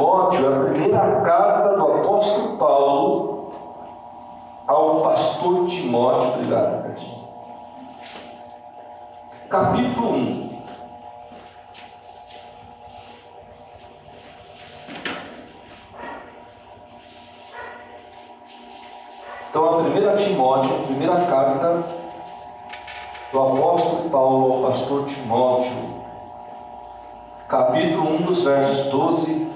Timóteo é a primeira carta do apóstolo Paulo ao pastor Timóteo. Obrigado, Bertinho. Capítulo 1. Então, a primeira Timóteo, a primeira carta do apóstolo Paulo ao pastor Timóteo, capítulo 1, dos versos 12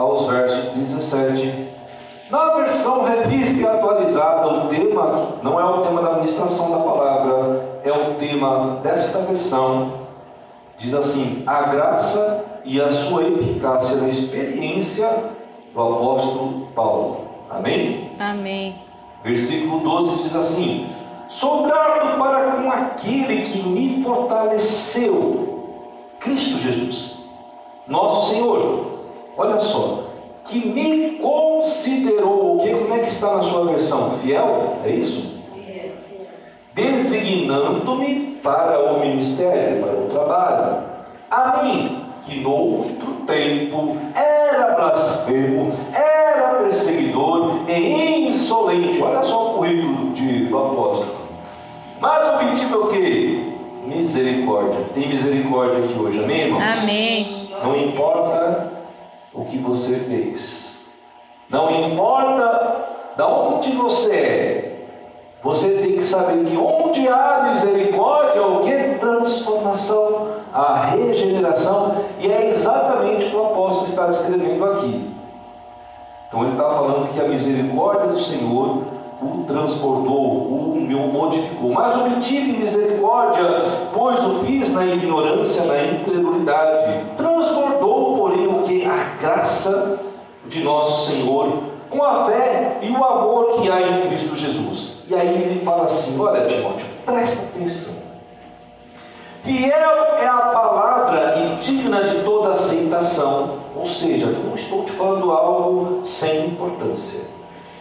aos versos 17. Na versão revista e atualizada, o tema não é o tema da administração da palavra, é o tema desta versão. Diz assim: a graça e a sua eficácia na experiência do apóstolo Paulo. Amém? Amém. Versículo 12 diz assim: Sou grato para com aquele que me fortaleceu, Cristo Jesus, nosso Senhor. Olha só, que me considerou, que como é que está na sua versão? Fiel? É isso? Designando-me para o ministério, para o trabalho. A mim, que no outro tempo era blasfemo, era perseguidor e insolente. Olha só o currículo de, do apóstolo. Mas obtive o que? Misericórdia. Tem misericórdia aqui hoje, amém, irmão? Amém. Não importa o que você fez. Não importa da onde você é. Você tem que saber que onde há misericórdia, o que? Transformação, a regeneração, e é exatamente o que o apóstolo está escrevendo aqui. Então ele está falando que a misericórdia do Senhor o transportou, o modificou. Mas obtive misericórdia, pois o fiz na ignorância, na incredulidade. Graça de nosso Senhor, com a fé e o amor que há em Cristo Jesus. E aí ele fala assim: olha, Timóteo, presta atenção. Fiel é a palavra e digna de toda aceitação. Ou seja, não estou te falando algo sem importância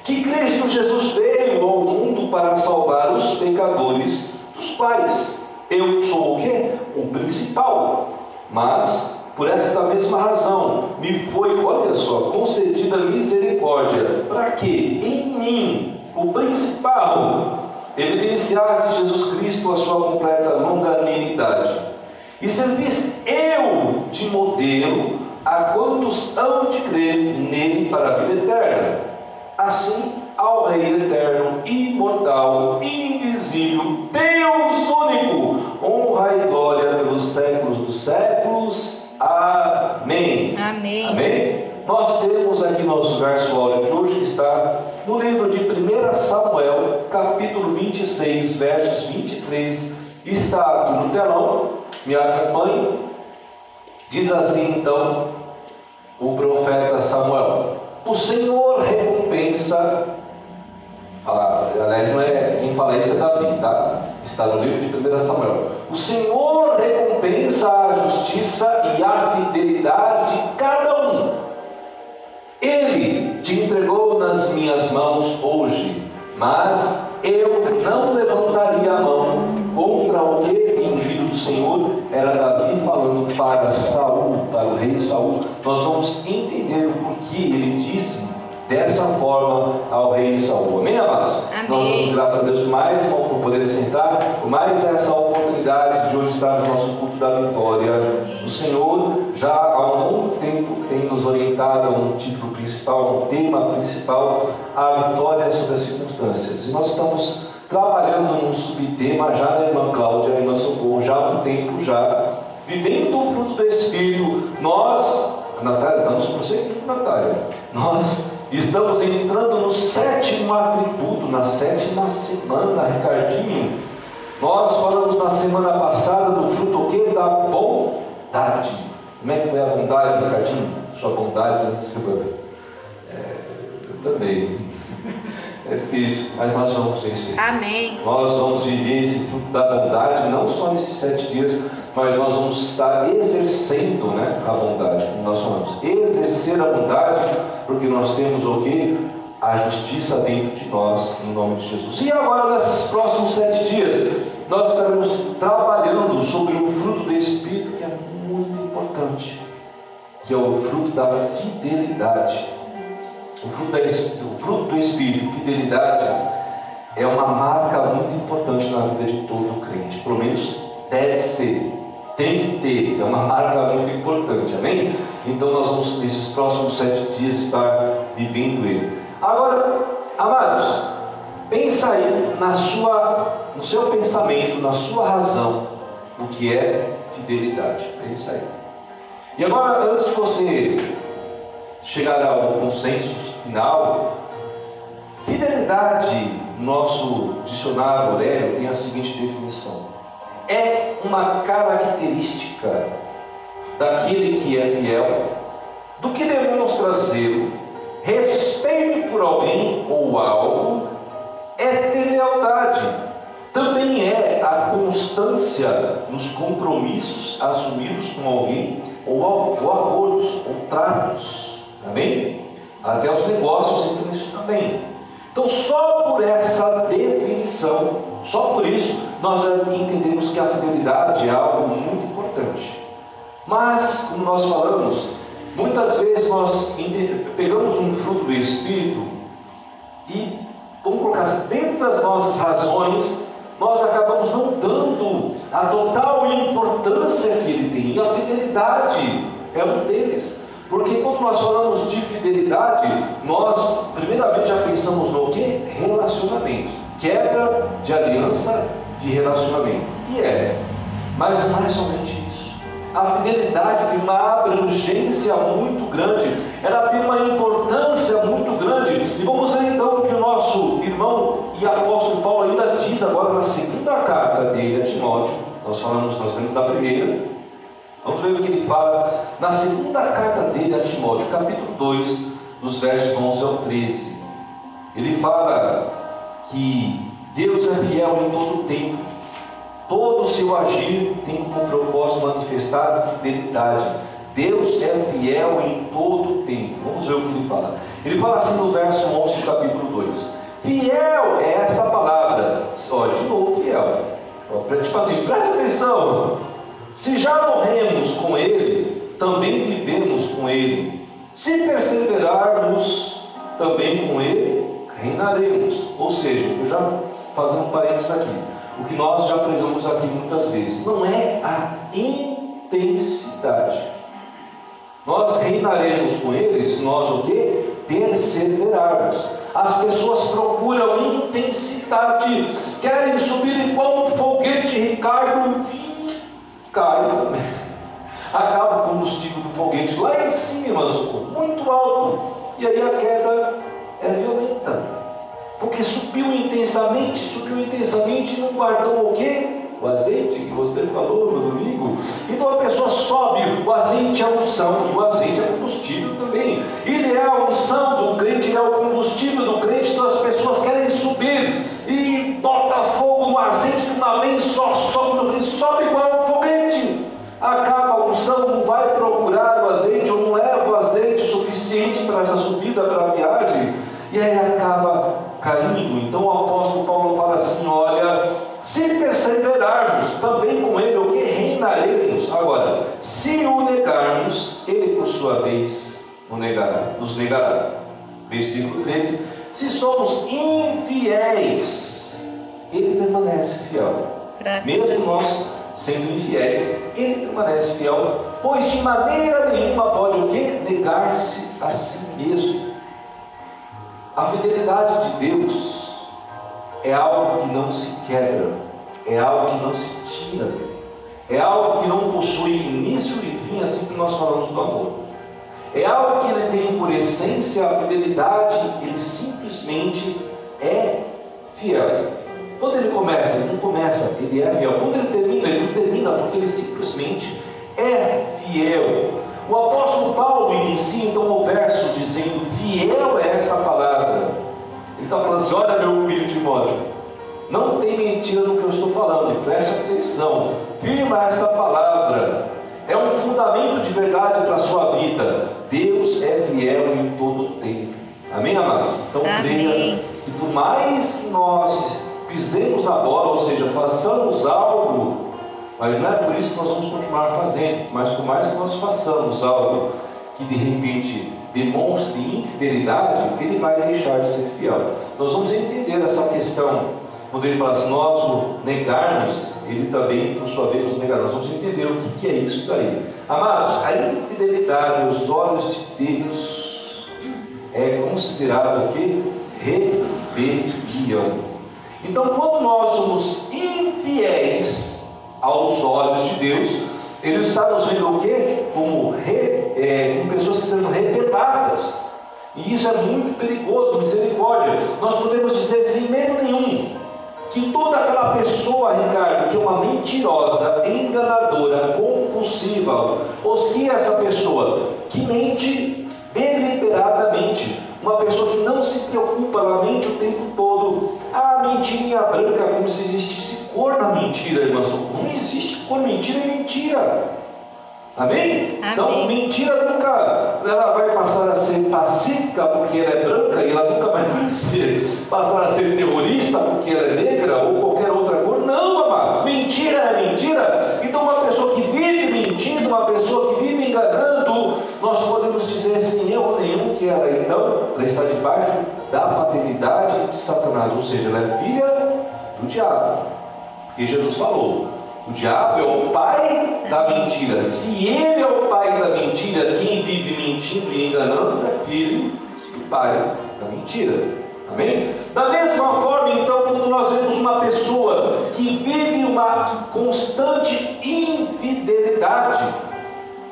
que Cristo Jesus veio ao mundo para salvar os pecadores dos quais eu sou o quê? O principal. Mas, por esta mesma razão, me foi, olha só, concedida misericórdia, para que em mim, o principal, evidenciasse Jesus Cristo a sua completa longanimidade, e servisse eu de modelo a quantos hão de crer nele para a vida eterna. Assim, ao Rei eterno, imortal, invisível, Deus único, honra e glória pelos séculos dos séculos. Amém. Amém. Amém? Nós temos aqui nosso verso áureo de hoje, que está no livro de 1 Samuel, capítulo 26, versos 23. Está aqui no telão, me acompanhe. Diz assim então o profeta Samuel: O Senhor recompensa. Ah, aliás, não é quem fala isso é Davi, tá? Está no livro de 1 Samuel. O Senhor recompensa a justiça e a fidelidade de cada um. Ele te entregou nas minhas mãos hoje, mas eu não levantaria a mão contra o que ungido do Senhor era Davi falando para Saul, para o rei Saul. Nós vamos entender o porquê ele disse dessa forma ao rei Saul. Amém, amados? Amém. Nós damos graças a Deus mais, irmão, por poder sentar, por mais essa oportunidade de hoje estar no nosso culto da vitória. O Senhor já há um longo tempo tem nos orientado a um título principal, a um tema principal, a vitória sobre as circunstâncias. E nós estamos trabalhando num subtema já da irmã Cláudia, a irmã Socorro, já há um tempo já, vivendo o fruto do Espírito, nós, Natália, damos prosseguimento, Natália, nós estamos entrando no sétimo atributo, na sétima semana, Ricardinho. Nós falamos na semana passada do fruto o quê? Da bondade. Como é que foi a bondade, Ricardinho? Sua bondade na semana. É, eu também. É difícil, mas nós vamos vencer. Amém. Nós vamos viver esse fruto da bondade, não só nesses sete dias, mas nós vamos estar exercendo né, a bondade, como nós falamos. Exercer a bondade, porque nós temos o que? A justiça dentro de nós, em nome de Jesus. E agora, nesses próximos sete dias, nós estaremos trabalhando sobre o fruto do Espírito, que é muito importante. que é o fruto da fidelidade. O fruto, da, o fruto do Espírito, fidelidade, é uma marca muito importante na vida de todo crente. Pelo menos deve ser. Tem que ter. É uma marca muito importante. Amém? Então nós vamos, nesses próximos sete dias, estar vivendo ele. Agora, amados, pensa aí na sua, no seu pensamento, na sua razão, o que é fidelidade. Pensa aí. E agora, antes de você chegar ao consenso final, fidelidade, nosso dicionário Aurélio tem a seguinte definição: é uma característica daquele que é fiel, do que demonstra zelo, respeito por alguém ou algo, é ter lealdade também é a constância nos compromissos assumidos com alguém ou, ou acordos ou tratos. Amém? Até os negócios entram nisso também. Então, só por essa definição, só por isso, nós entendemos que a fidelidade é algo muito importante. Mas, como nós falamos, muitas vezes nós pegamos um fruto do Espírito e vamos colocar dentro das nossas razões nós acabamos não dando a total importância que ele tem. E a fidelidade é um deles. Porque quando nós falamos de fidelidade, nós primeiramente já pensamos no que? Relacionamento. Quebra de aliança de relacionamento. E é. Mas não é somente isso. A fidelidade tem uma abrangência muito grande, ela tem uma importância muito grande. E vamos ver então que o nosso irmão e apóstolo Paulo ainda diz agora na segunda carta dele a Timóteo, nós falamos, nós vemos da primeira, vamos ver o que ele fala na segunda carta dele a Timóteo, capítulo 2, dos versos 11 ao 13. Ele fala que Deus é fiel em todo o tempo, todo o seu agir tem como propósito manifestar fidelidade. Deus é fiel em todo o tempo. Vamos ver o que ele fala. Ele fala assim no verso 11 do capítulo 2. Fiel é esta palavra. Olha, de novo, fiel. Tipo assim, presta atenção. Se já morremos com Ele, também vivemos com Ele. Se perseverarmos também com Ele, reinaremos. Ou seja, eu já fazendo um parênteses aqui. O que nós já aprendemos aqui muitas vezes. Não é a intensidade. Nós reinaremos com Ele se nós o que? Perseverarmos. As pessoas procuram intensidade, querem subir igual um foguete, Ricardo, e cai. Acaba o combustível do foguete lá em cima, muito alto, e aí a queda é violenta. Porque subiu intensamente, subiu intensamente e não guardou o quê? o azeite que você falou no domingo. Então a pessoa sobe, o azeite é unção, e o azeite é combustível também. Ele é a unção do crente, ele é o combustível do crente, então as pessoas querem subir e bota fogo no azeite de uma vez só, sobe, sobe igual um foguete unção, não vai procurar o azeite, ou não leva o azeite suficiente para essa subida, para a viagem, e aí acaba caindo. Então o apóstolo Paulo fala assim: olha se perseverarmos também com ele, o que reinaremos. Agora, se o negarmos, ele por sua vez negará, nos negará. Versículo 13: Se somos infiéis, ele permanece fiel. Graças Mesmo nós sendo infiéis, ele permanece fiel, pois de maneira nenhuma pode o que? Negar-se a si mesmo. A fidelidade de Deus é algo que não se quebra, é algo que não se tira, é algo que não possui início e fim, assim que nós falamos do amor. É algo que ele tem por essência a fidelidade, ele simplesmente é fiel. Quando ele começa, ele não começa, ele é fiel. Quando ele termina, ele não termina porque ele simplesmente é fiel. O apóstolo Paulo inicia então o verso dizendo: Fiel é essa palavra ele está falando assim: olha, meu filho Timóteo, não tem mentira no que eu estou falando, preste atenção, firma esta palavra, é um fundamento de verdade para a sua vida. Deus é fiel em todo o tempo. Amém, amados? Então creia que por mais que nós pisemos na bola, ou seja, façamos algo, mas não é por isso que nós vamos continuar fazendo, mas por mais que nós façamos algo que de repente demonstre infidelidade, ele vai deixar de ser fiel. Nós vamos entender essa questão quando ele fala assim, nós negarmos, ele também, por sua vez, nos negará. Nós vamos entender o que, que é isso daí. Amados, a infidelidade aos olhos de Deus é considerada o que? Rebelião. Então, quando nós somos infiéis aos olhos de Deus, ele está nos vendo o quê? Como, re, é, como pessoas que estão rebeladas. E isso é muito perigoso, misericórdia. Nós podemos dizer sem medo nenhum que toda aquela pessoa, Ricardo, que é uma mentirosa, enganadora, compulsiva, ou se essa pessoa que mente deliberadamente, uma pessoa que não se preocupa, ela mente o tempo todo, a mentirinha branca, como se existisse cor na mentira, irmãos. Não existe cor, mentira é mentira. Amém? Amém? Então, mentira nunca ela vai passar a ser pacífica porque ela é branca e ela nunca vai ser, passar a ser terrorista porque ela é negra ou qualquer outra cor. Não, amado. Mentira é mentira. Então, uma pessoa que vive mentindo, uma pessoa que vive enganando, nós podemos dizer sem erro nenhum que ela então ela está debaixo da paternidade de Satanás, ou seja, ela é filha do diabo. Porque Jesus falou: o diabo é o pai da mentira. Se ele é o pai da mentira, quem vive mentindo e enganando é filho do pai da mentira. Amém? Da mesma forma, então, quando nós vemos uma pessoa que vive uma constante infidelidade,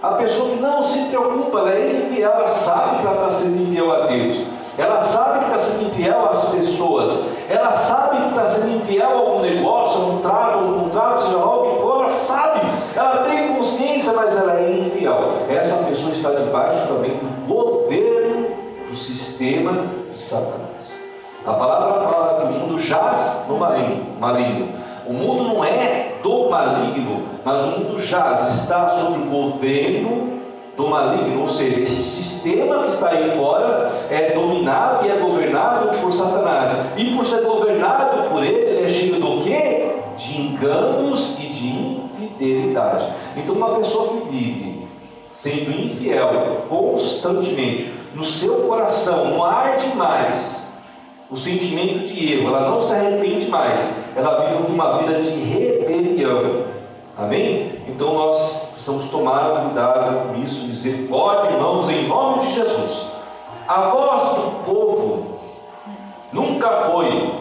a pessoa que não se preocupa, ela é infiel, ela sabe que ela está sendo infiel a Deus. Ela sabe que está sendo infiel às pessoas. Ela sabe que está sendo infiel a algum negócio, a um trato, a um contrato, seja lá o que for. Ela sabe. Ela tem consciência, mas ela é infiel. Essa pessoa está debaixo também do governo do sistema de Satanás. A palavra fala que o mundo jaz no maligno. maligno. O mundo não é do maligno, mas o mundo jaz, está sob o governo do maligno, ou seja, esse sistema que está aí fora é dominado e é governado por Satanás. E por ser governado por ele, ele é cheio do quê? De enganos e de infidelidade. Então uma pessoa que vive sendo infiel constantemente no seu coração, não arde mais o sentimento de erro, ela não se arrepende mais, ela vive uma vida de rebelião. Amém? Precisamos tomar cuidado com isso, dizer, pode, irmãos, em nome de Jesus. A voz do povo nunca foi,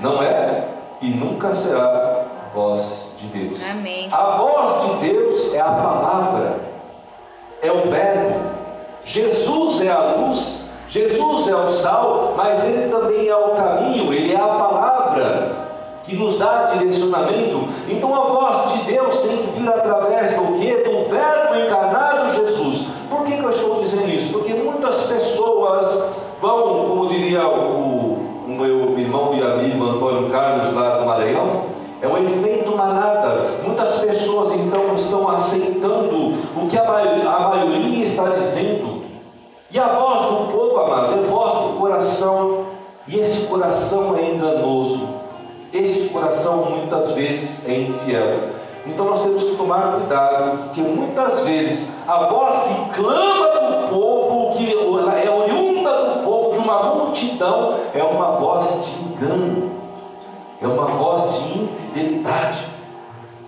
não é e nunca será a voz de Deus. Amém. A voz de Deus é a palavra, é o verbo. Jesus é a luz, Jesus é o sal, mas ele também é o caminho, ele é a palavra que nos dá direcionamento. Então a voz de Deus tem que vir através do que? Do verbo encarnado Jesus. Por que, que eu estou dizendo isso? Porque muitas pessoas vão, como diria o, o meu irmão e amigo Antônio Carlos lá do Maranhão, é um efeito manada. Muitas pessoas então estão aceitando o que a a maioria está dizendo. E a voz do povo, amado, é voz do coração. E esse coração é enganoso este coração muitas vezes é infiel. Então nós temos que tomar cuidado, porque muitas vezes a voz que clama do povo, que é oriunda do povo, de uma multidão, é uma voz de engano, é uma voz de infidelidade.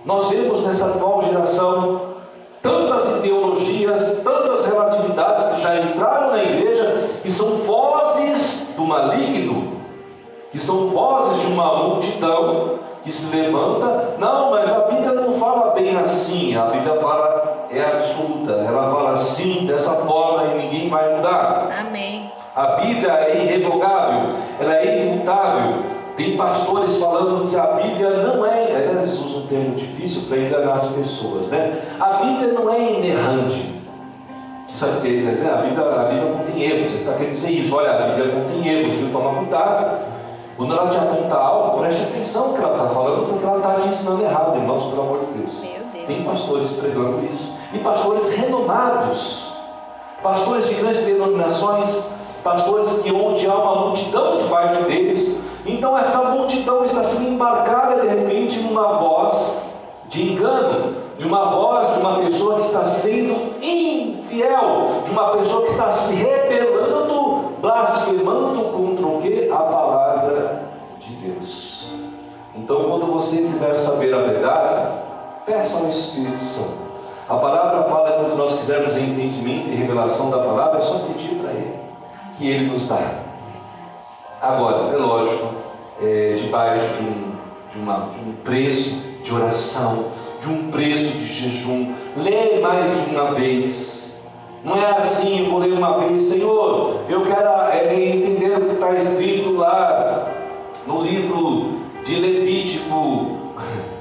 Nós vemos nessa atual geração tantas ideologias, tantas relatividades que já entraram na igreja, que são vozes do maligno, que são vozes de uma multidão que se levanta. Não, mas a Bíblia não fala bem assim. A Bíblia fala, é absoluta. Ela fala assim, dessa forma, e ninguém vai mudar. Amém. A Bíblia é irrevogável, ela é imutável. Tem pastores falando que a Bíblia não é, eles usam um termo difícil para enganar as pessoas, né? A Bíblia não é inerrante. Sabe o que ele quer dizer? A Bíblia, a Bíblia não tem erros. Ele está querendo dizer isso. Olha, a Bíblia não tem erros, viu? Toma cuidado. Quando ela te aponta algo, preste atenção no que ela está falando, porque ela está te ensinando errado, irmãos, pelo amor de Deus. Deus. Tem pastores pregando isso. E pastores renomados, pastores de grandes denominações, pastores que onde há uma multidão debaixo deles. Então essa multidão está sendo embarcada de repente numa voz de engano, de uma voz de uma pessoa que está sendo infiel, de uma pessoa que está se rebelando, blasfemando contra o que? A palavra de Deus. Então, quando você quiser saber a verdade, peça ao Espírito Santo. A palavra fala quando nós quisermos entendimento e revelação da palavra, é só pedir para Ele, que Ele nos dá. Agora, é lógico, é, debaixo de um, de, uma, um preço de oração, de um preço de jejum. Lê mais de uma vez. Não é assim, eu vou ler uma vez, Senhor, eu quero é, entender o que está escrito lá no livro de Levítico.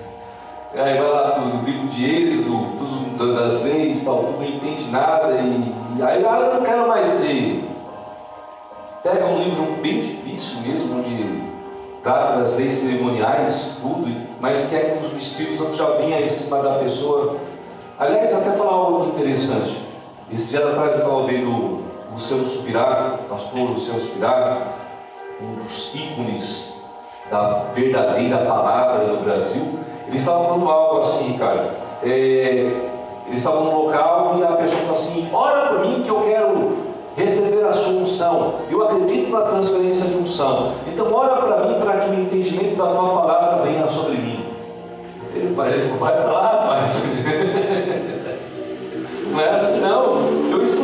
Aí vai lá no livro de Êxodo, das leis, tal, tu não entende nada, e, e aí ah, eu não quero mais ler. Pega um livro bem difícil mesmo, onde trata das leis cerimoniais, tudo, mas quer que o Espírito Santo já venha em cima da pessoa. Aliás, até falar algo interessante. Esse dia atrás eu estava vendo o Subirá, o pastor Luciano Subirá, um dos ícones da verdadeira palavra no Brasil. Ele estava falando algo assim, cara. É, eles estavam no local e a pessoa falou assim: Ora por mim que eu quero receber a sua unção. Eu acredito na transferência de unção. Então, ora para mim para que o entendimento da tua palavra venha sobre mim. Ele ele vai para lá, mas. não é assim, não. Eu estudei,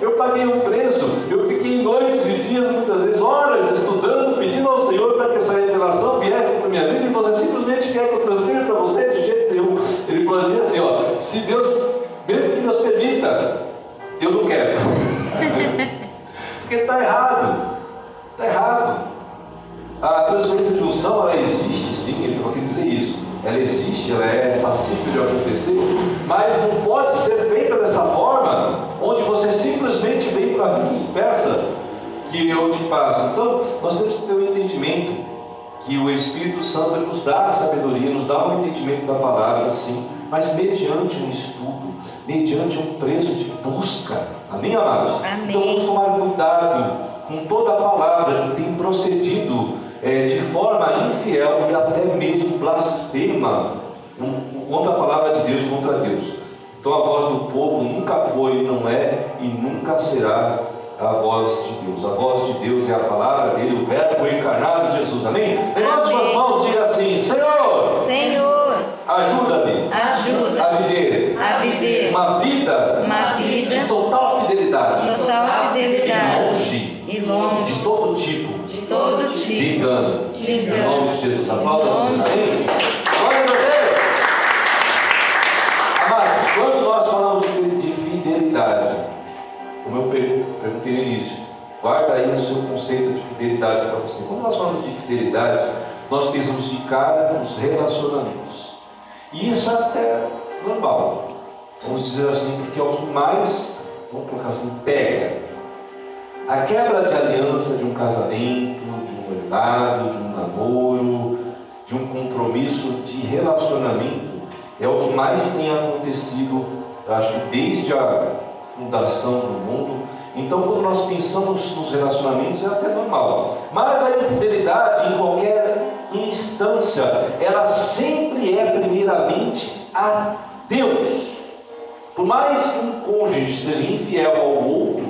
eu paguei um preço, eu fiquei noites e dias, muitas vezes, horas estudando, pedindo ao Senhor para que essa revelação viesse para a minha vida e você simplesmente quer que eu transfira para você de jeito nenhum. Ele poderia assim, ó, se Deus, mesmo que Deus permita, eu não quero. Porque está errado. Está errado. A transferência de unção, ela existe, sim, ele não quer dizer isso. Ela existe, ela é passível de acontecer, mas não pode ser feita dessa forma, onde você simplesmente vem para mim e peça que eu te faça. Então, nós temos que ter o um entendimento que o Espírito Santo nos dá a sabedoria, nos dá o um entendimento da palavra, sim, mas mediante um estudo, mediante um preço de busca. Amém, amados? Amém. Então vamos tomar cuidado com toda a palavra que tem procedido é, de forma infiel e até mesmo blasfema contra a palavra de Deus, contra Deus. Então a voz do povo nunca foi, não é e nunca será a voz de Deus. A voz de Deus é a palavra dele, o verbo encarnado de Jesus. Amém? Levante suas mãos e diga assim: Senhor, Senhor, ajuda-me ajuda a viver a viver uma vida uma vida de total fidelidade, total e fidelidade longe e longe de todo tipo de todo tipo engano. de Em engano. nome de Jesus. Em nome de Amém? Jesus. Glória início, guarda aí o seu conceito de fidelidade para você. Quando nós falamos de fidelidade, nós pensamos de cara nos relacionamentos. E isso é até normal. Vamos dizer assim, porque é o que mais, vamos colocar assim, pega. A quebra de aliança de um casamento, de um noivado, de um namoro, de um compromisso de relacionamento é o que mais tem acontecido, acho que desde a fundação do mundo. Então, quando nós pensamos nos relacionamentos, é até normal. Mas a infidelidade, em qualquer instância, ela sempre é primeiramente a Deus. Por mais que um cônjuge seja infiel ao outro,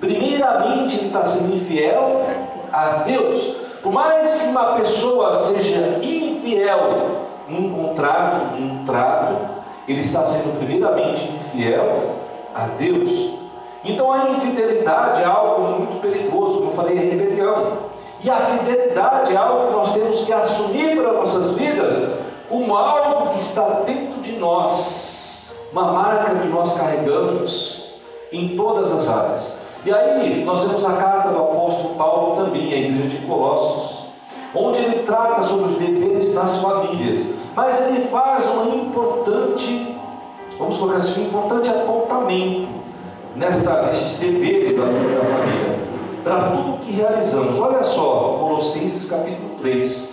primeiramente ele está sendo infiel a Deus. Por mais que uma pessoa seja infiel num contrato, num trato, ele está sendo primeiramente infiel a Deus. Então a infidelidade é algo muito perigoso, como eu falei, é rebelião. E a fidelidade é algo que nós temos que assumir para nossas vidas como algo que está dentro de nós, uma marca que nós carregamos em todas as áreas. E aí nós vemos a carta do apóstolo Paulo também, à igreja de Colossos, onde ele trata sobre os deveres das famílias, mas ele faz um importante, vamos colocar assim, um importante apontamento nesta, nesses deveres da, da família, para tudo que realizamos. Olha só, Colossenses capítulo 3,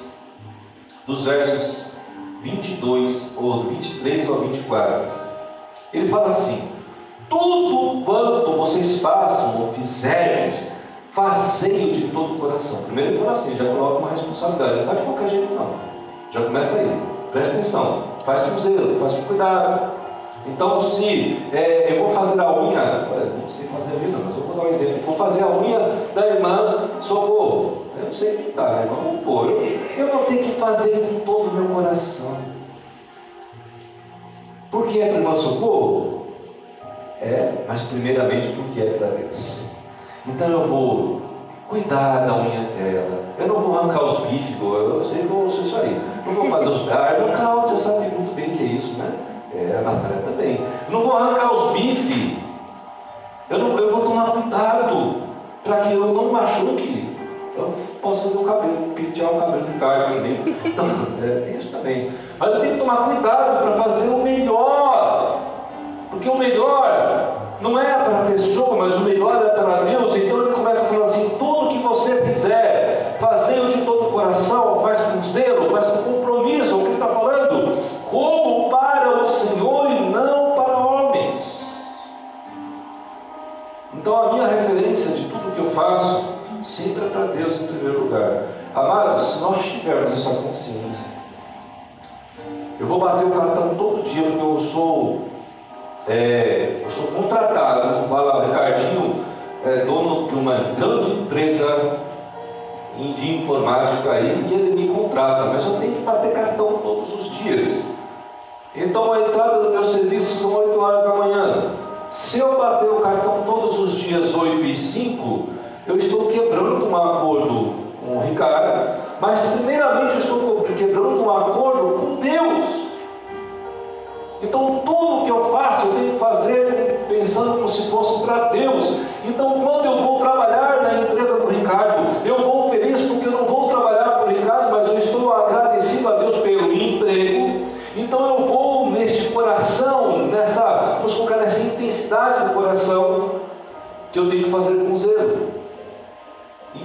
dos versos 22, ou 23 ao 24. Ele fala assim: Tudo quanto vocês façam ou fizerem, fazei de todo o coração. Primeiro ele fala assim, já coloca uma responsabilidade. Não faz de qualquer jeito, não. Já começa aí. Presta atenção, faz com zelo, faz com cuidado. Então, se é, eu vou fazer a unha, não sei fazer vida, mas eu vou dar um exemplo. Vou fazer a unha da irmã, socorro. Eu não sei pintar, irmã, vamos pôr. Eu, eu vou ter que fazer com todo o meu coração. Por que é para irmã socorro? É, mas primeiramente porque é para Deus. Então eu vou cuidar da unha dela. Eu não vou arrancar os bifes, eu sei que vou ser isso aí. Não vou fazer os. Ah, irmã Cláudia sabe muito bem o que é isso, né? É, a Natália também. Não vou arrancar os bifes. Eu, não, eu vou tomar cuidado para que eu não machuque. Eu posso fazer o cabelo, pentear o cabelo de carne também. Então, é isso também. Mas eu tenho que tomar cuidado para fazer o melhor. Porque o melhor não é para a pessoa, mas o melhor é para Deus. Então ele começa falando assim: tudo que você fizer, fazendo de todo o coração, faz com zelo, faz com Então a minha referência de tudo que eu faço sempre é para Deus em primeiro lugar. Amados, se nós tivermos essa consciência, eu vou bater o cartão todo dia porque eu sou é, eu sou contratado, como fala Ricardinho, é dono de uma grande empresa de informática aí, e ele me contrata, mas eu tenho que bater cartão todos os dias. Então a entrada do meu serviço são 8 horas da manhã. Se eu bater o cartão todos os dias 8 e 5, eu estou quebrando um acordo com o Ricardo, mas primeiramente eu estou quebrando um acordo com Deus. Então tudo que eu faço eu tenho que fazer pensando como se fosse para Deus. Então quando eu vou trabalhar na empresa do Ricardo, eu vou feliz porque eu não vou trabalhar para o Ricardo, mas eu estou agradecido a Deus pelo emprego. Então eu vou neste coração, nessa, vamos colocar nessa intensidade do coração que eu tenho que fazer com zelo.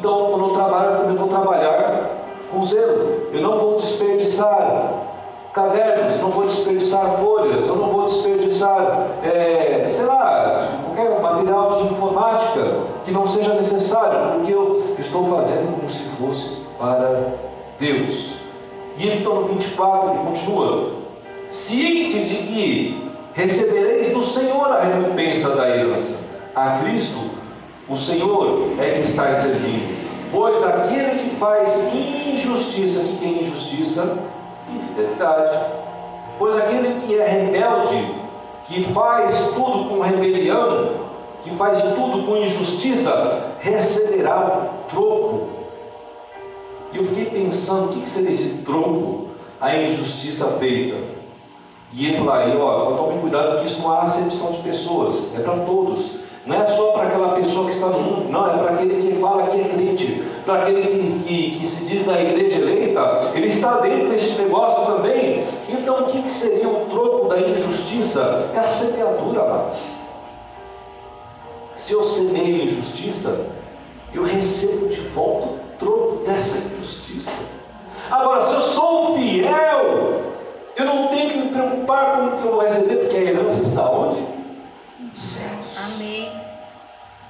Então quando eu trabalho, eu vou trabalhar com zelo. Eu não vou desperdiçar cadernos, não vou desperdiçar folhas, eu não vou desperdiçar, é, sei lá, qualquer material de informática que não seja necessário, porque eu estou fazendo como se fosse para Deus. E então no 24 ele continua: ciente de que recebereis do Senhor a recompensa da herança, a Cristo, o Senhor é que está servindo. Pois aquele que faz injustiça, que tem injustiça, infidelidade. Pois aquele que é rebelde, que faz tudo com rebelião, que faz tudo com injustiça, receberá o troco. E eu fiquei pensando, o que seria esse troco? A injustiça feita. E ele aí, ó, tome cuidado que isso não há acepção de pessoas, é para todos. Não é só para aquela pessoa que está no mundo, não, é para aquele que fala que é crente, para aquele que, que, que, se diz da igreja eleita, ele está dentro deste negócio também. Então, o que, que seria o troco da injustiça? É a semeadura, amados. Se eu semeio injustiça, eu recebo de volta o troco dessa injustiça. Agora, se eu sou fiel, eu não tenho que me preocupar com o que eu vou receber, porque a herança está onde? Céus. Amém.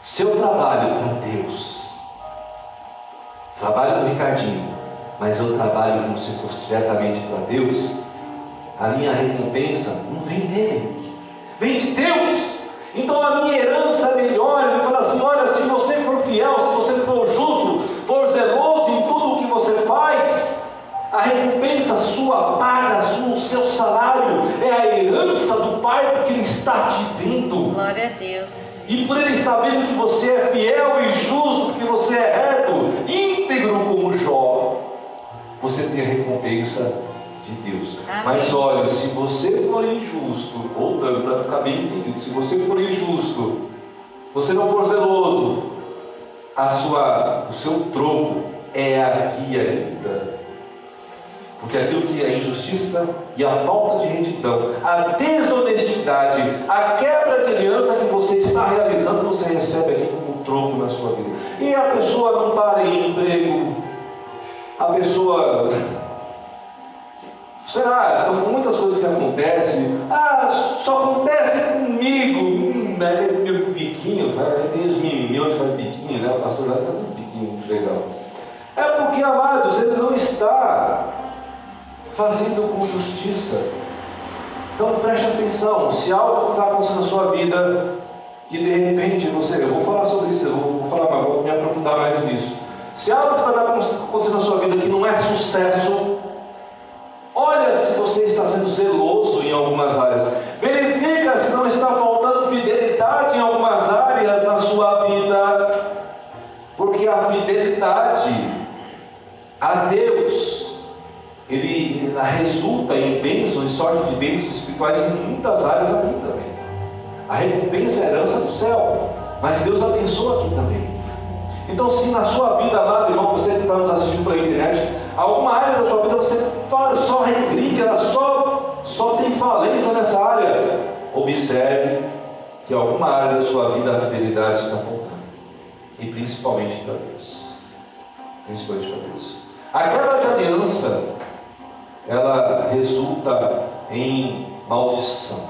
Se eu trabalho para Deus, trabalho no Ricardinho, mas eu trabalho como se fosse diretamente para Deus, a minha recompensa não vem dele, vem de Deus. Então a minha herança é melhor. Ele fala assim: olha, se você for fiel, se você for justo, for zeloso em tudo o que você faz, a recompensa sua paga, o seu salário é a herança do Pai, porque Ele está te vendo. Glória a Deus. E por Ele vendo que você é fiel e justo, que você é reto, íntegro como Jó, você tem a recompensa de Deus. Amém. Mas olha, se você for injusto, voltando para ficar bem entendido, se você for injusto, você não for zeloso, a sua, o seu troco é aqui ainda. Porque aquilo que é injustiça e a falta de retidão, a desonestidade, a quebra de aliança que você está realizando, você recebe aqui como um troco na sua vida. E a pessoa não para em emprego, a pessoa. Será? Então, muitas coisas que acontecem. Ah, só acontece comigo. Hum, é meu biquinho, tem os meninos que fazem biquinho, né? O pastor já faz uns biquinhos legal. É porque, amados, ele não está fazendo com justiça. Então preste atenção, se algo está acontecendo na sua vida, que de repente você, eu vou falar sobre isso, eu vou, vou falar mais, vou me aprofundar mais nisso. Se algo está acontecendo na sua vida que não é sucesso, olha se você está sendo zeloso em algumas áreas. Verifica se não está faltando fidelidade em algumas áreas na sua vida. Porque a fidelidade a Deus, ele, resulta em bênçãos, em sorte de bênçãos espirituais em muitas áreas aqui também. A recompensa é a herança do céu, mas Deus abençoa aqui também. Então, se na sua vida, amado irmão, você que está nos assistindo pela internet, alguma área da sua vida você fala, só regride, ela só, só tem falência nessa área, observe que alguma área da sua vida a fidelidade está faltando. E principalmente para Deus. Principalmente para Deus. A quebra de aliança, ela resulta em maldição.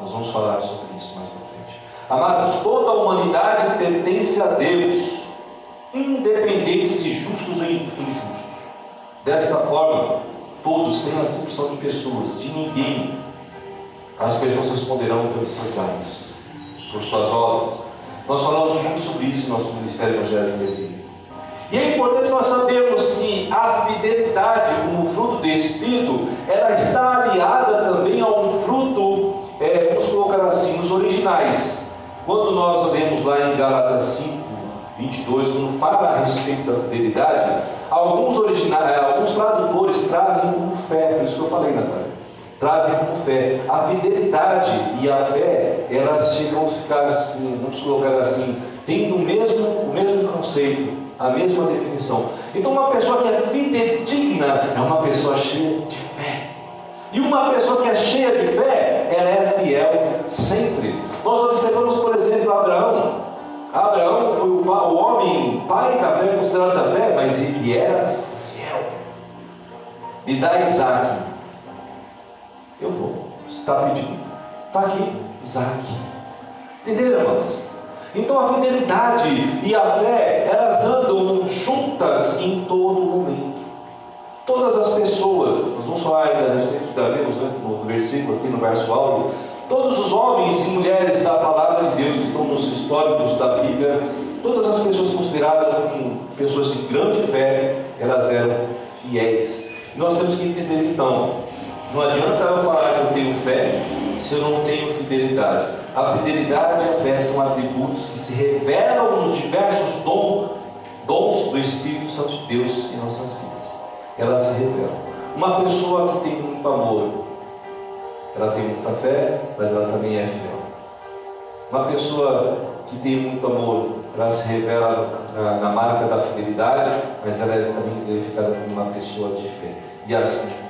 Nós vamos falar sobre isso mais para frente. Amados, toda a humanidade pertence a Deus independentes se justos ou injustos. Desta forma, todos, sem acepção de pessoas, de ninguém, as pessoas responderão pelos seus atos, por suas obras. Nós falamos muito sobre isso no nosso Ministério Evangélico de e é importante nós sabermos que a fidelidade, como fruto do Espírito, ela está aliada também a um fruto, é, vamos colocar assim, nos originais. Quando nós lemos lá em Gálatas 5, 22, quando fala a respeito da fidelidade, alguns, originais, eh, alguns tradutores trazem como fé, por isso que eu falei, Natália. Trazem como fé. A fidelidade e a fé, elas chegam a ficar assim, vamos colocar assim, tendo o mesmo, o mesmo conceito, a mesma definição. Então, uma pessoa que é fidedigna é uma pessoa cheia de fé. E uma pessoa que é cheia de fé, ela é fiel sempre. Nós observamos, por exemplo, Abraão. Abraão foi o, o homem pai da fé, considerado da fé, mas ele era fiel. Me dá Isaac. Eu vou. Está pedindo? Está aqui, Isaac. Entenderam, irmãos? Então a fidelidade e a fé, elas andam juntas em todo momento. Todas as pessoas, nós vamos falar ainda a respeito de Davi no versículo aqui no verso áudio, Todos os homens e mulheres da palavra de Deus que estão nos históricos da Bíblia, todas as pessoas consideradas como pessoas de grande fé, elas eram fiéis. nós temos que entender então, não adianta eu falar que eu tenho fé se eu não tenho fidelidade. A fidelidade e a fé são atributos que se revelam nos diversos dons, dons do Espírito Santo de Deus em nossas vidas. Elas se revelam. Uma pessoa que tem muito amor, ela tem muita fé, mas ela também é fiel. Uma pessoa que tem muito amor, ela se revela na, marca da fidelidade, mas ela é também verificada como uma pessoa de fé. E assim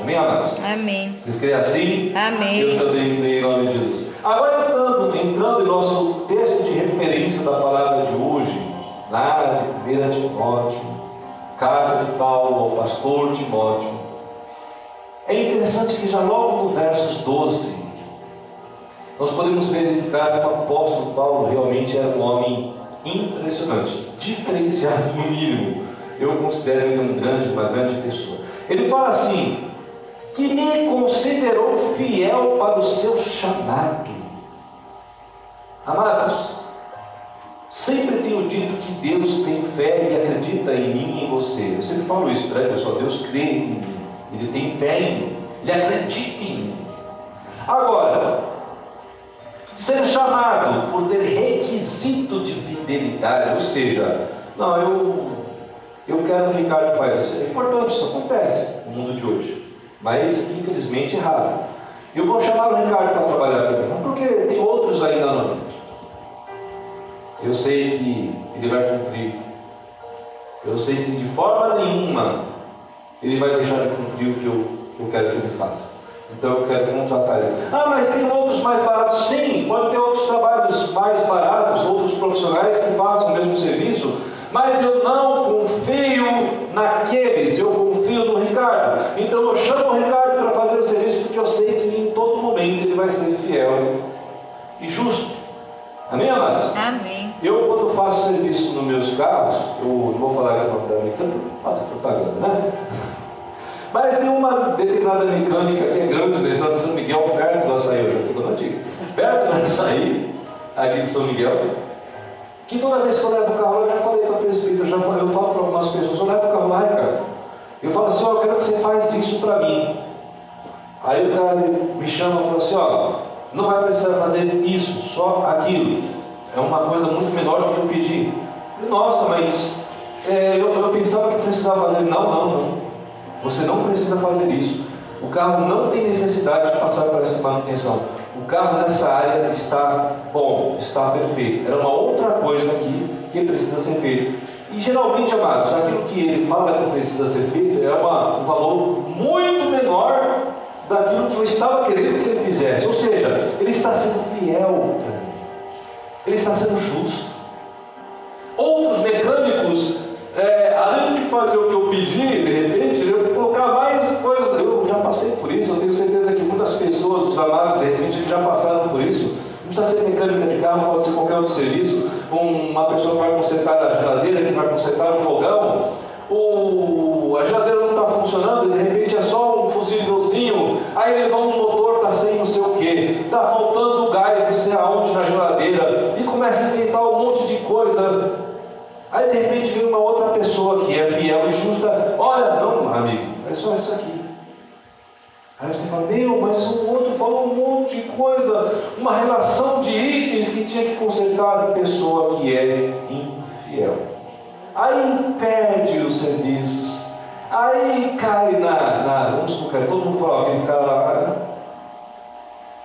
Amém, amados? Amém. Vocês creem assim? Amém. Eu também creio em nome de Jesus. Agora, entrando, entrando em nosso texto de referência da palavra de hoje, lá de 1 Timóteo, carta de Paulo ao pastor Timóteo, é interessante que já logo no versos 12, nós podemos verificar que o apóstolo Paulo realmente era um homem impressionante, diferenciado no mínimo. Eu considero ele um grande, uma grande pessoa. Ele fala assim: que me considerou fiel para o seu chamado. Amados, sempre tenho dito que Deus tem fé e acredita em mim e em você. Eu sempre falo isso, né, pessoal? Deus crê em mim. Ele tem fé em mim, ele acredita em mim. Agora, ser chamado por ter requisito de fidelidade, ou seja, não, eu, eu quero que o Ricardo faz isso. É importante, isso acontece no mundo de hoje, mas infelizmente é raro. Eu vou chamar o Ricardo para trabalhar comigo, porque tem outros ainda não. Eu sei que ele vai cumprir. Eu sei que de forma nenhuma ele vai deixar de cumprir o que eu, que eu quero que ele faça. Então eu quero contratar ele. Ah, mas tem outros mais baratos? Sim, pode ter outros trabalhos mais baratos, outros profissionais que façam o mesmo serviço, mas eu não confio naqueles, eu confio no Ricardo. Então eu chamo o Ricardo para fazer o serviço porque eu sei que em todo momento ele vai ser fiel e justo. Amém, amados? Amém. Eu, quando faço serviço nos meus carros, eu não vou falar aqui o nome da americana, faço propaganda, né? Mas tem uma determinada mecânica que é grande na estado de São Miguel, perto do açaí, eu já estou dando a dica. Perto do açaí, aqui de São Miguel, que toda vez que eu levo o carro, eu já falei para a presbítera, eu, já falei, eu falo para algumas pessoas, eu levo o carro lá, cara. Eu falo assim, ó, eu quero que você faça isso para mim. Aí o cara me chama e fala assim, ó, não vai precisar fazer isso, só aquilo. É uma coisa muito menor do que eu pedi. Nossa, mas é, eu, eu pensava que precisava fazer. Não, não, não. Você não precisa fazer isso. O carro não tem necessidade de passar por essa manutenção. O carro nessa área está bom, está perfeito. Era uma outra coisa aqui que precisa ser feito. E geralmente, amados, aquilo que ele fala que precisa ser feito é uma, um valor muito menor daquilo que eu estava querendo que ele fizesse. Ou seja, ele está sendo fiel para mim. Ele está sendo justo. Outros mecânicos, é, além de fazer o que eu pedi, de repente, eu colocar mais coisas. Eu já passei por isso, eu tenho certeza que muitas pessoas, os amados, de repente, já passaram por isso. Não precisa ser mecânica de carro, pode ser qualquer outro serviço. Uma pessoa que vai consertar a geladeira, que vai consertar um fogão, o, a geladeira não está funcionando, de repente é só um fusívelzinho, aí vai um motor, está sem não sei o que, está faltando gás, não sei aonde na geladeira, e começa a inventar um monte de coisa. Aí de repente vem uma outra pessoa que é fiel e justa, olha, não, amigo, é só isso aqui. Aí você fala, meu, mas o outro falou um monte de coisa, uma relação de itens que tinha que consertar a pessoa que é infiel aí perde os serviços, aí cai na, na vamos supor, todo mundo fala, aquele cara lá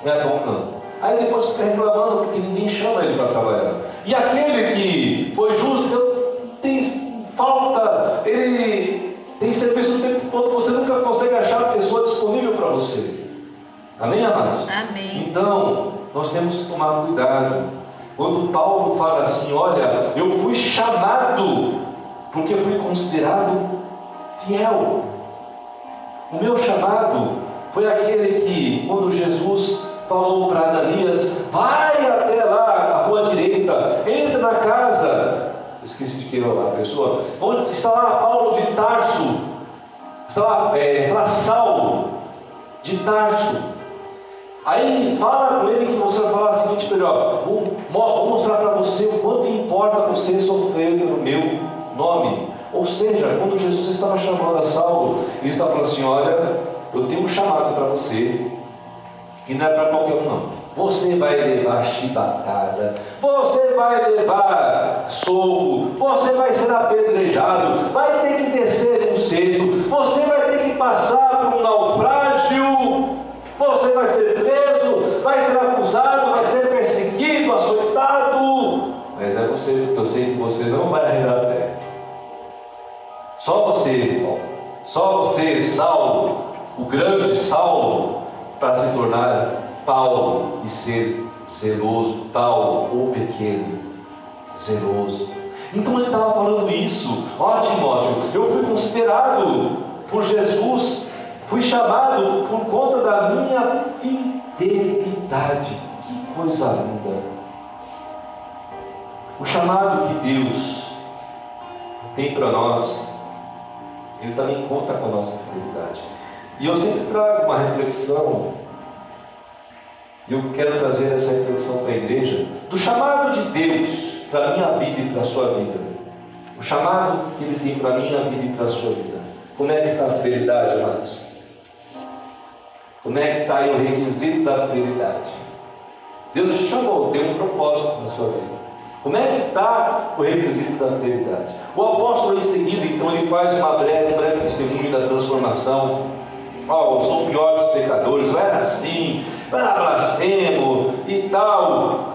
não é bom não. Aí depois fica reclamando porque ninguém chama ele para trabalhar. E aquele que foi justo, tem falta, serviço o tempo todo, você nunca consegue achar a pessoa disponível para você. Amém, amados? Amém. Então, nós temos que tomar cuidado. Quando Paulo fala assim, olha, eu fui chamado porque fui considerado fiel. O meu chamado foi aquele que, quando Jesus falou para Ananias, vai até lá, a rua direita, entra na casa, esqueci de que a pessoa, onde está lá Paulo de Tarso, está lá, é, está lá Saulo de Tarso, Aí fala com ele que você vai falar o seguinte para vou mostrar para você o quanto importa você sofrer pelo meu nome. Ou seja, quando Jesus estava chamando a Saulo, ele estava falando assim, olha, eu tenho um chamado para você, e não é para qualquer um não. Você vai levar chibatada, você vai levar soco, você vai ser apedrejado, vai ter que descer um cesto, você vai ter que passar por um naufrágio. Você vai ser preso, vai ser acusado, vai ser perseguido, açoitado. Mas é você, eu sei que você não vai arredar pé. Só você, só você, Saulo, o grande Saulo, para se tornar Paulo e ser zeloso, Paulo, ou pequeno, zeloso. Então ele estava falando isso, ó Timóteo, eu fui considerado por Jesus Fui chamado por conta da minha fidelidade. Que coisa linda. O chamado que Deus tem para nós, Ele também conta com a nossa fidelidade. E eu sempre trago uma reflexão, e eu quero trazer essa reflexão para a igreja, do chamado de Deus para a minha vida e para a sua vida. O chamado que Ele tem para a minha vida e para a sua vida. Como é que está a fidelidade, amados? Como é que está aí o requisito da fidelidade? Deus te chamou, tem um propósito na sua vida. Como é que está o requisito da fidelidade? O apóstolo em seguida, então, ele faz uma breve, um breve testemunho da transformação. Oh, eu sou o pior dos pecadores, eu era assim, eu era blasfemo e tal.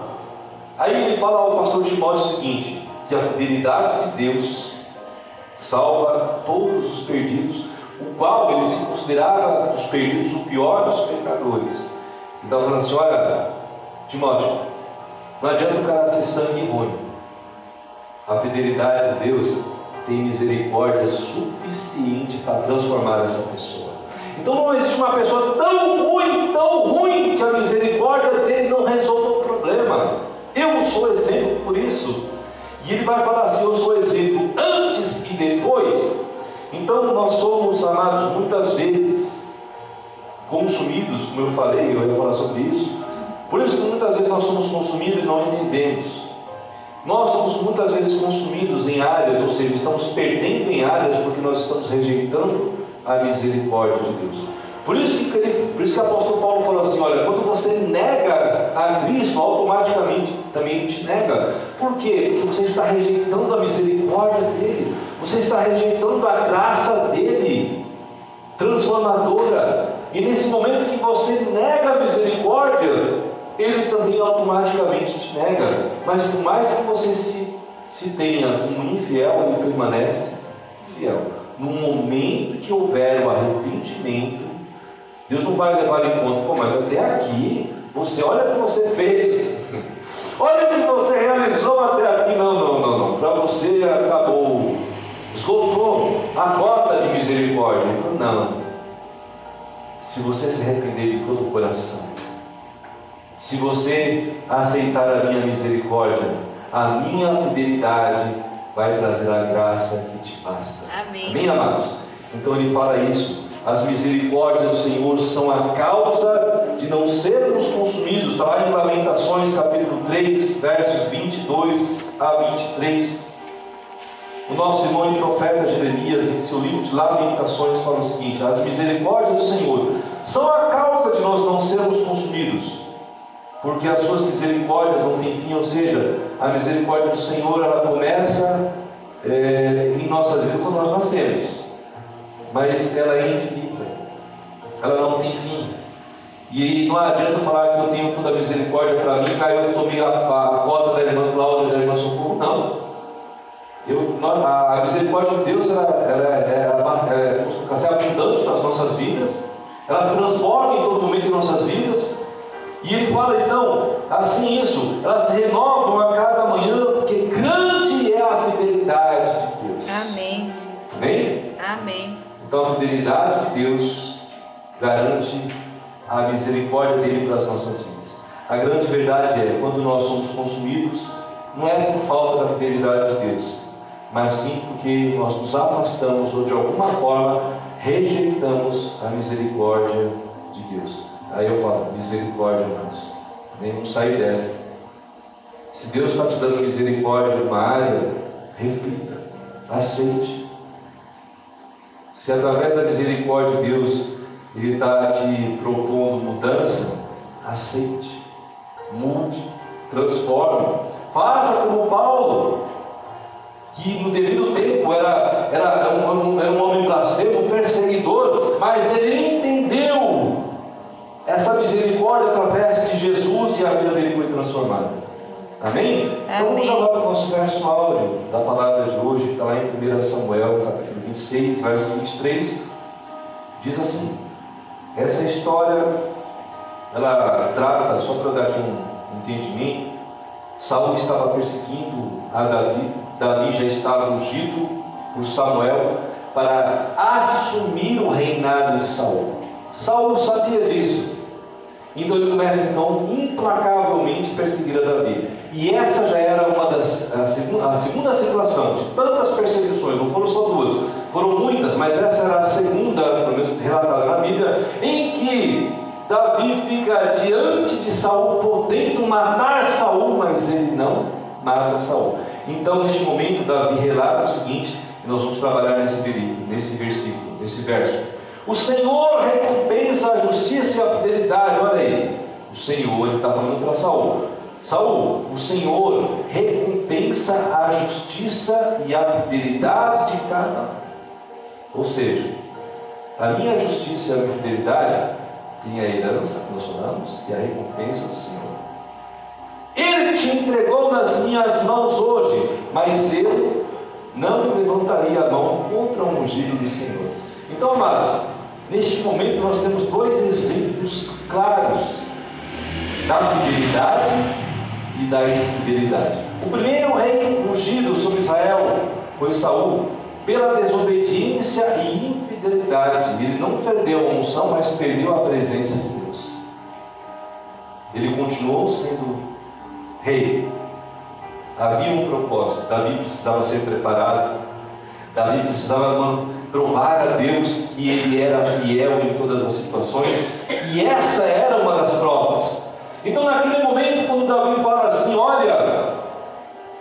Aí ele fala ao pastor Timóteo o seguinte: que a fidelidade de Deus salva todos os perdidos o qual ele se considerava dos perdidos o pior dos pecadores. Então, falando assim: olha, Timóteo, não adianta o cara ser sangue ruim. A fidelidade de Deus tem misericórdia suficiente para transformar essa pessoa. Então não existe uma pessoa tão ruim, tão ruim, que a misericórdia dele não resolva o problema. Eu sou exemplo por isso. E ele vai falar assim: eu sou exemplo antes e depois Então nós somos, amados, muitas vezes consumidos, como eu falei, eu ia falar sobre isso. Por isso que muitas vezes nós somos consumidos e não entendemos. Nós somos muitas vezes consumidos em áreas, ou seja, estamos perdendo em áreas porque nós estamos rejeitando a misericórdia de Deus. Por isso que, por isso que o apóstolo Paulo falou assim: olha, quando você nega a Cristo, automaticamente também te nega. Por quê? Porque você está rejeitando a misericórdia dele, você está rejeitando a graça dele, transformadora. E nesse momento que você nega a misericórdia, ele também automaticamente te nega. Mas por mais que você se, se tenha como infiel, ele permanece fiel. No momento que houver o arrependimento, Deus não vai levar em conta, pô, mas até aqui, você olha o que você fez, olha o que você realizou até aqui. Não, não, não, não. Para você acabou, esgotou a cota de misericórdia. Não. Se você se arrepender de todo o coração, se você aceitar a minha misericórdia, a minha fidelidade vai trazer a graça que te basta. Amém. Amém, amados? Então ele fala isso. As misericórdias do Senhor são a causa de não sermos consumidos. Está lá em Lamentações, capítulo 3, versos 22 a 23. O nosso irmão e profeta Jeremias, em seu livro de Lamentações, fala o seguinte: As misericórdias do Senhor são a causa de nós não sermos consumidos, porque as suas misericórdias não têm fim, ou seja, a misericórdia do Senhor ela começa é, em nossas vidas quando nós nascemos mas ela é infinita, ela não tem fim. E não adianta falar que eu tenho toda a misericórdia para mim, caiu eu tomei a, a cota da irmã Cláudia da irmã Socorro. Não. Eu, a, a misericórdia de Deus ela, ela, ela, ela é, ser abundante nas nossas vidas, ela transforma em todo momento nossas vidas. E ele fala então, assim isso, elas se renovam a cada manhã, porque grande é a fidelidade de Deus. Amém. Amém? Amém. Então a fidelidade de Deus garante a misericórdia dele para as nossas vidas. A grande verdade é, quando nós somos consumidos, não é por falta da fidelidade de Deus, mas sim porque nós nos afastamos ou de alguma forma rejeitamos a misericórdia de Deus. Aí eu falo, misericórdia, irmãos. Nem vamos sair dessa. Se Deus está te dando misericórdia numa área, reflita, aceite. Se através da misericórdia de Deus Ele está te propondo mudança, aceite, mude, transforme. Faça como Paulo, que no devido tempo era, era, um, era um homem blasfemo, um perseguidor, mas ele entendeu essa misericórdia através de Jesus e a vida dele foi transformada. Amém? Amém. Então vamos agora para o nosso verso áureo da palavra de hoje, que está lá em 1 Samuel, capítulo 26, verso 23. Diz assim: essa história ela trata, só para dar aqui um entendimento, Saul estava perseguindo a Davi, Davi já estava ungido por Samuel para assumir o reinado de Saul. Saul sabia disso. Então ele começa então implacavelmente perseguir a Davi. E essa já era uma das a segunda, a segunda situação de tantas perseguições, não foram só duas, foram muitas, mas essa era a segunda, pelo menos relatada na Bíblia, em que Davi fica diante de Saul, podendo matar Saul, mas ele não mata Saul. Então, neste momento, Davi relata o seguinte, e nós vamos trabalhar nesse, nesse versículo, nesse verso. O Senhor recompensa a justiça e a fidelidade. Olha aí. O Senhor, está falando para Saul. Saul, o Senhor recompensa a justiça e a fidelidade de cada um. Ou seja, a minha justiça e a minha fidelidade tem a herança que nós falamos e a recompensa do Senhor. Ele te entregou nas minhas mãos hoje, mas eu não levantaria a mão contra o ungido do Senhor. Então, amados, Neste momento nós temos dois exemplos claros da fidelidade e da infidelidade. O primeiro rei ungido sobre Israel foi Saul, pela desobediência e infidelidade. Ele não perdeu a unção, mas perdeu a presença de Deus. Ele continuou sendo rei. Havia um propósito, Davi precisava ser preparado Davi precisava provar a Deus que ele era fiel em todas as situações, e essa era uma das provas. Então, naquele momento, quando Davi fala assim: Olha,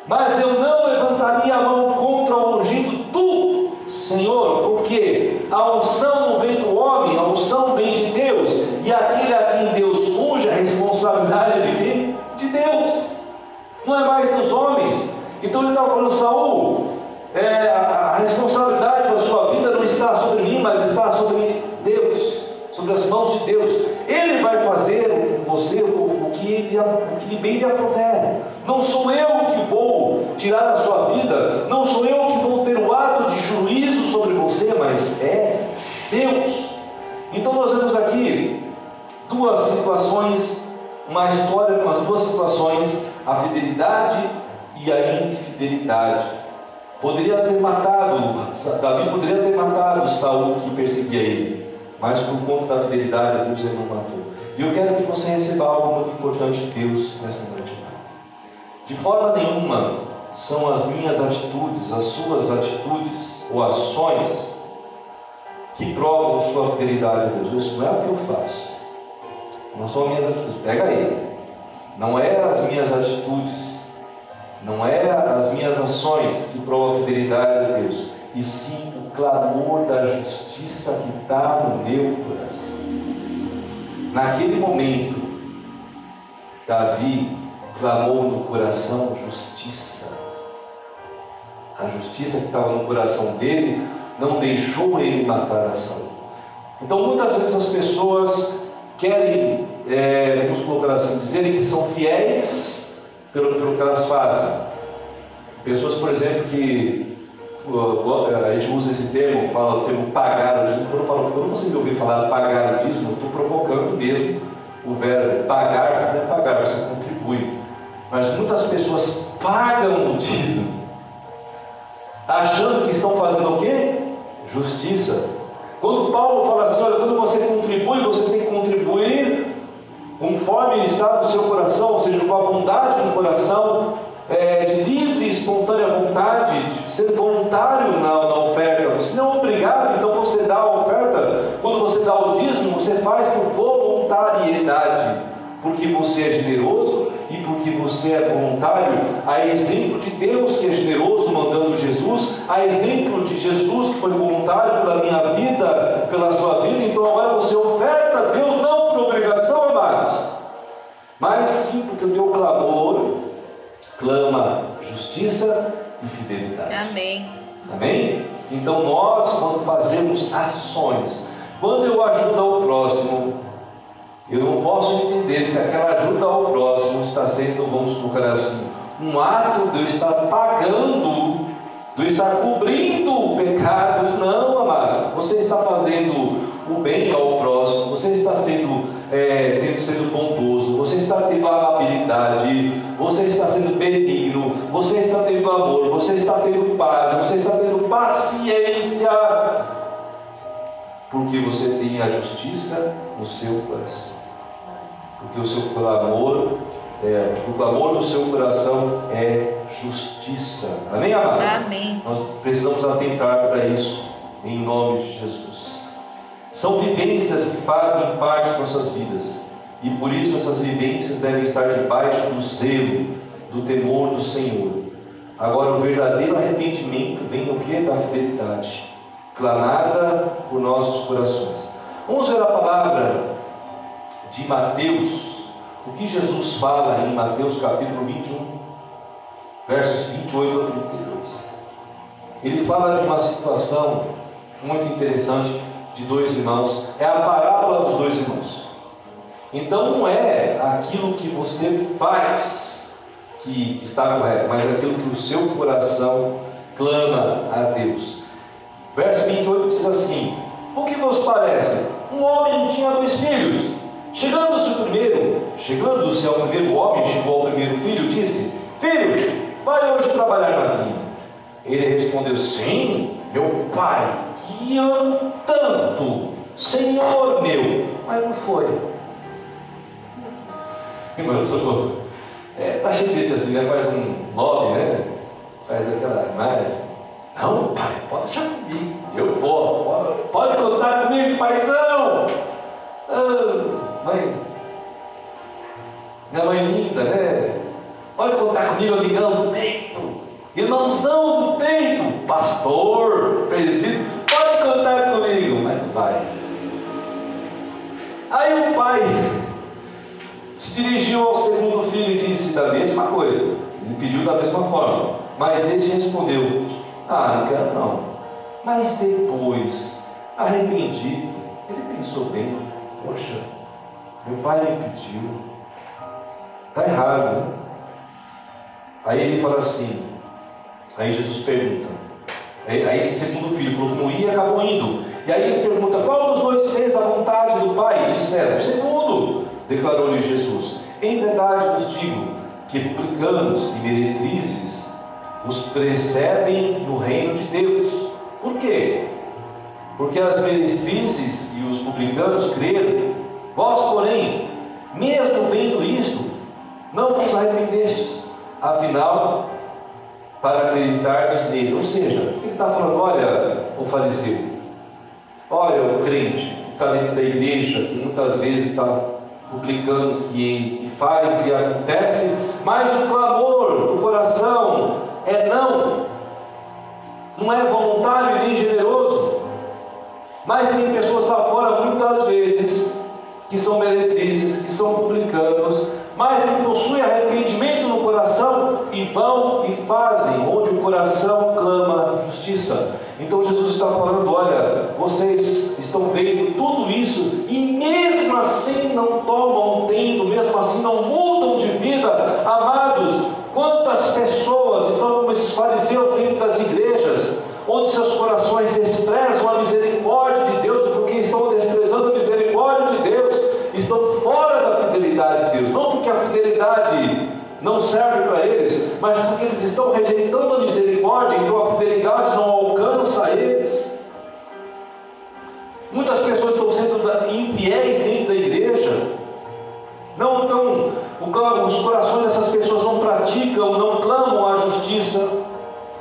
mas eu não levantaria a mão contra o ungido do Senhor, porque a unção não vem do homem, a unção vem de Deus, e aquele a quem Deus unge, a responsabilidade é de quem? De Deus, não é mais dos homens. Então ele está falando, Saul, é, a responsabilidade da sua vida não está sobre mim, mas está sobre Deus, sobre as mãos de Deus. Ele vai fazer com você o, que, o bem lhe aprover. Não sou eu que vou tirar a sua vida, não sou eu que vou ter o ato de juízo sobre você, mas é Deus. Então nós vemos aqui duas situações, uma história com as duas situações, a fidelidade e a infidelidade. Poderia ter matado, Davi poderia ter matado Saul que perseguia ele, mas por conta da fidelidade a Deus ele não matou. E eu quero que você receba algo muito importante de Deus nessa noite. De forma nenhuma são as minhas atitudes, as suas atitudes ou ações que provam sua fidelidade a Deus. Isso não é o que eu faço. Não são as minhas atitudes. Pega aí. Não é as minhas atitudes não é as minhas ações que provam a fidelidade a Deus, e sim o clamor da justiça que está no meu coração. Naquele momento, Davi clamou no coração justiça. A justiça que estava no coração dele não deixou ele matar a Saul. Então, muitas vezes as pessoas querem, é, vamos colocar assim, dizerem que são fiéis pelo, pelo que elas fazem. Pessoas, por exemplo, que a gente usa esse termo, fala o termo pagar o dízimo, quando, eu falo, quando você me ouvir falar pagar o dízimo, eu estou provocando mesmo o verbo pagar, não é pagar, você contribui. Mas muitas pessoas pagam o dízimo, achando que estão fazendo o quê? Justiça. Quando Paulo fala assim, olha, quando você contribui, você tem que contribuir conforme está no seu coração, ou seja, com a bondade no coração, é, de livre e espontânea vontade, de ser voluntário na, na, oferta. Você não é obrigado, então você dá a oferta. Quando você dá o dízimo, você faz por voluntariedade, porque você é generoso e porque você é voluntário. A exemplo de Deus que é generoso, mandando Jesus, a exemplo de Jesus que foi voluntário pela minha vida, pela sua vida. Então agora você oferta a Deus mas sim porque o teu clamor clama justiça e fidelidade. Amém. Amém? Então nós, quando fazemos ações, quando eu ajudo ao próximo, eu não posso entender que aquela ajuda ao próximo está sendo, vamos colocar assim, um ato de eu estar pagando, eu estar cobrindo pecados. Não, amado. Você está fazendo o bem ao próximo, você está sendo, é, tendo sendo bondoso, você está tendo amabilidade, você está sendo benigno, você está tendo amor, você está tendo paz, você está tendo paciência, porque você tem a justiça no seu coração. Porque o seu clamor, é, o clamor do seu coração é justiça. Amém, amado? Amém. Nós precisamos atentar para isso, em nome de Jesus. São vivências que fazem parte de nossas vidas. E por isso essas vivências devem estar debaixo do zelo, do temor do Senhor. Agora o verdadeiro arrependimento vem o que? Da fidelidade, clamada por nossos corações. Vamos ver a palavra de Mateus, o que Jesus fala em Mateus capítulo 21, versos 28 a 32. Ele fala de uma situação muito interessante de dois irmãos, é a parábola dos dois irmãos. Então não é aquilo que você faz que está correto, mas aquilo que o seu coração clama a Deus. Verso 28 diz assim: O que vos parece? Um homem tinha dois filhos. Chegando-se o primeiro, chegando-se ao primeiro homem, chegou ao primeiro filho, disse: Filho, vai hoje trabalhar na vinha. Ele respondeu: Sim, meu pai que amo tanto, Senhor meu, mas não foi. Irmão. É, tá cheio de gente assim, né? Faz um lobby, né? Faz aquela imagem. Não, pai, pode deixar comigo. Eu vou. Pode, pode contar comigo, paizão. Ah, mãe. Minha mãe linda, né? Pode contar comigo, amigão do peito. Irmãozão do peito. Pastor, presbítero. Pode contar comigo. Mas não vai. Aí o pai se dirigiu ao segundo filho e disse da mesma coisa. Ele pediu da mesma forma. Mas ele respondeu: Ah, não quero não. Mas depois, arrependido, ele pensou bem: Poxa, meu pai me pediu. Está errado. Né? Aí ele fala assim: Aí Jesus pergunta. Aí esse segundo filho falou que não ia e acabou indo. E aí ele pergunta: Qual dos dois fez a vontade do Pai? Disseram: segundo, declarou-lhe Jesus. Em verdade vos digo que publicanos e meretrizes os precedem no reino de Deus. Por quê? Porque as meretrizes e os publicanos creram. Vós, porém, mesmo vendo isto, não vos arrependestes. Afinal, para acreditardes nele. Ou seja, ele está falando: olha, o fariseu, olha o crente está dentro da igreja, que muitas vezes está publicando que, que faz e acontece, mas o clamor do coração é não, não é voluntário nem generoso. Mas tem pessoas lá fora muitas vezes que são meretrizes, que são publicanos, mas que possuem arrependimento no coração e vão e fazem, onde o coração clama justiça. Então Jesus está falando: olha, vocês estão vendo tudo isso e mesmo assim não tomam tento, mesmo assim não mudam de vida, amados. Quantas pessoas estão como esses fariseus dentro das igrejas, onde seus corações desprezam a misericórdia de Deus, porque estão desprezando a misericórdia de Deus, estão fora da fidelidade de Deus, não porque a fidelidade não serve para eles, mas porque eles estão rejeitando a misericórdia, então a fidelidade não alcança eles. Muitas pessoas estão sendo infiéis dentro da igreja, não estão, os corações dessas pessoas não praticam, não clamam a justiça.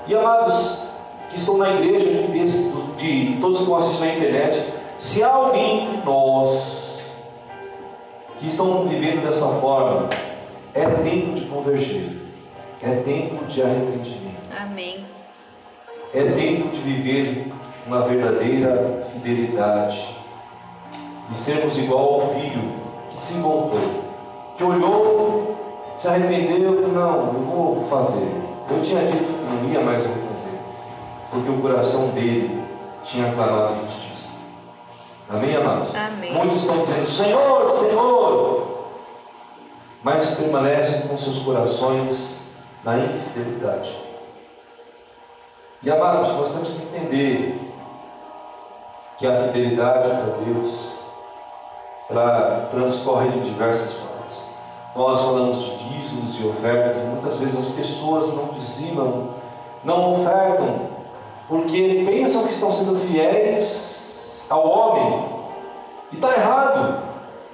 E amados que estão na igreja, de, de, todos que estão assistindo na internet, se há alguém de nós que estão vivendo dessa forma, é tempo de convergir. É tempo de arrependimento. Amém. É tempo de viver uma verdadeira fidelidade. E sermos igual ao filho que se voltou, que olhou, se arrependeu, não, eu vou fazer. Eu tinha dito que não ia, vou fazer. Porque o coração dele tinha clamado justiça. Amém, amados? Amém. Muitos estão dizendo, Senhor, Senhor, mas permanecem com seus corações na infidelidade. E amados, nós temos que entender que a fidelidade para Deus ela transcorre de diversas formas. Nós falamos de dízimos e ofertas, e muitas vezes as pessoas não dizimam, não ofertam, porque pensam que estão sendo fiéis ao homem, e está errado.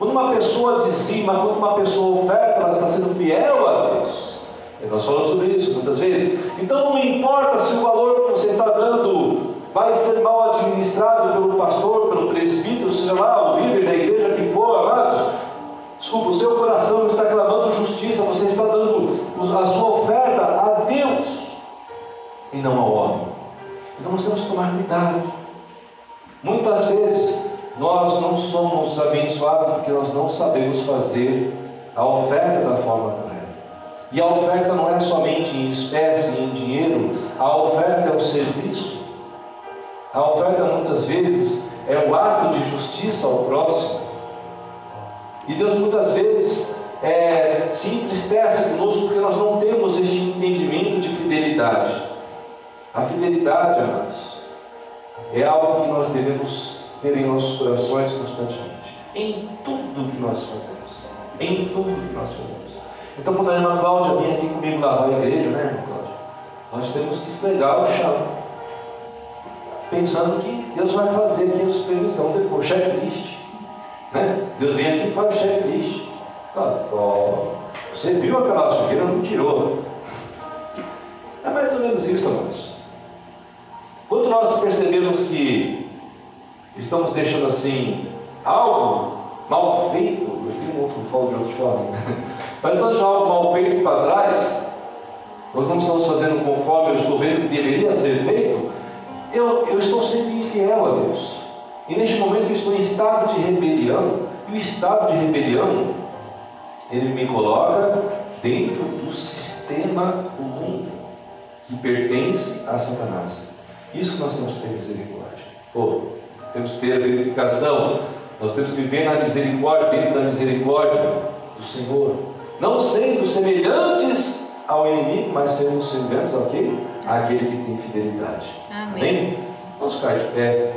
Quando uma pessoa dizima, quando uma pessoa oferta, ela está sendo fiel a Deus. E nós falamos sobre isso muitas vezes. Então não importa se o valor que você está dando vai ser mal administrado pelo pastor, pelo presbítero, seja lá, o líder da igreja que for, amados. Desculpa, o seu coração está clamando justiça, você está dando a sua oferta a Deus e não ao homem. Então nós temos que tomar cuidado. Muitas vezes nós não somos abençoados porque nós não sabemos fazer a oferta da forma correta. E a oferta não é somente em espécie, em dinheiro, a oferta é o serviço. A oferta muitas vezes é o ato de justiça ao próximo. E Deus muitas vezes é, se entristece conosco porque nós não temos este entendimento de fidelidade. A fidelidade, amados, é algo que nós devemos ter em nossos corações constantemente. Em tudo que nós fazemos. Em tudo que nós fazemos. Então, quando a irmã Cláudia vem aqui comigo lavar a igreja, né, irmã Cláudia? Nós temos que esfregar o chão. Pensando que Deus vai fazer aqui a supervisão depois, checklist. Né? Deus vem aqui e faz checklist. Ó, você viu aquela sujeira, não tirou. É mais ou menos isso, amados. nós percebemos que estamos deixando assim algo mal feito, eu tenho outro falo de outra forma, mas então algo mal feito para trás, nós não estamos fazendo conforme eu estou vendo que deveria ser feito, eu, eu estou sendo infiel a Deus. E neste momento eu estou em estado de rebelião, e o estado de rebelião, ele me coloca dentro do sistema do mundo que pertence a Satanás. Isso que nós temos que ter misericórdia. Pô, temos que ter a verificação, nós temos que viver na misericórdia, dentro da misericórdia do Senhor. Não sendo semelhantes ao inimigo, mas sermos semelhantes quê? Àquele que tem fidelidade. Amém. Amém? Vamos ficar de pé.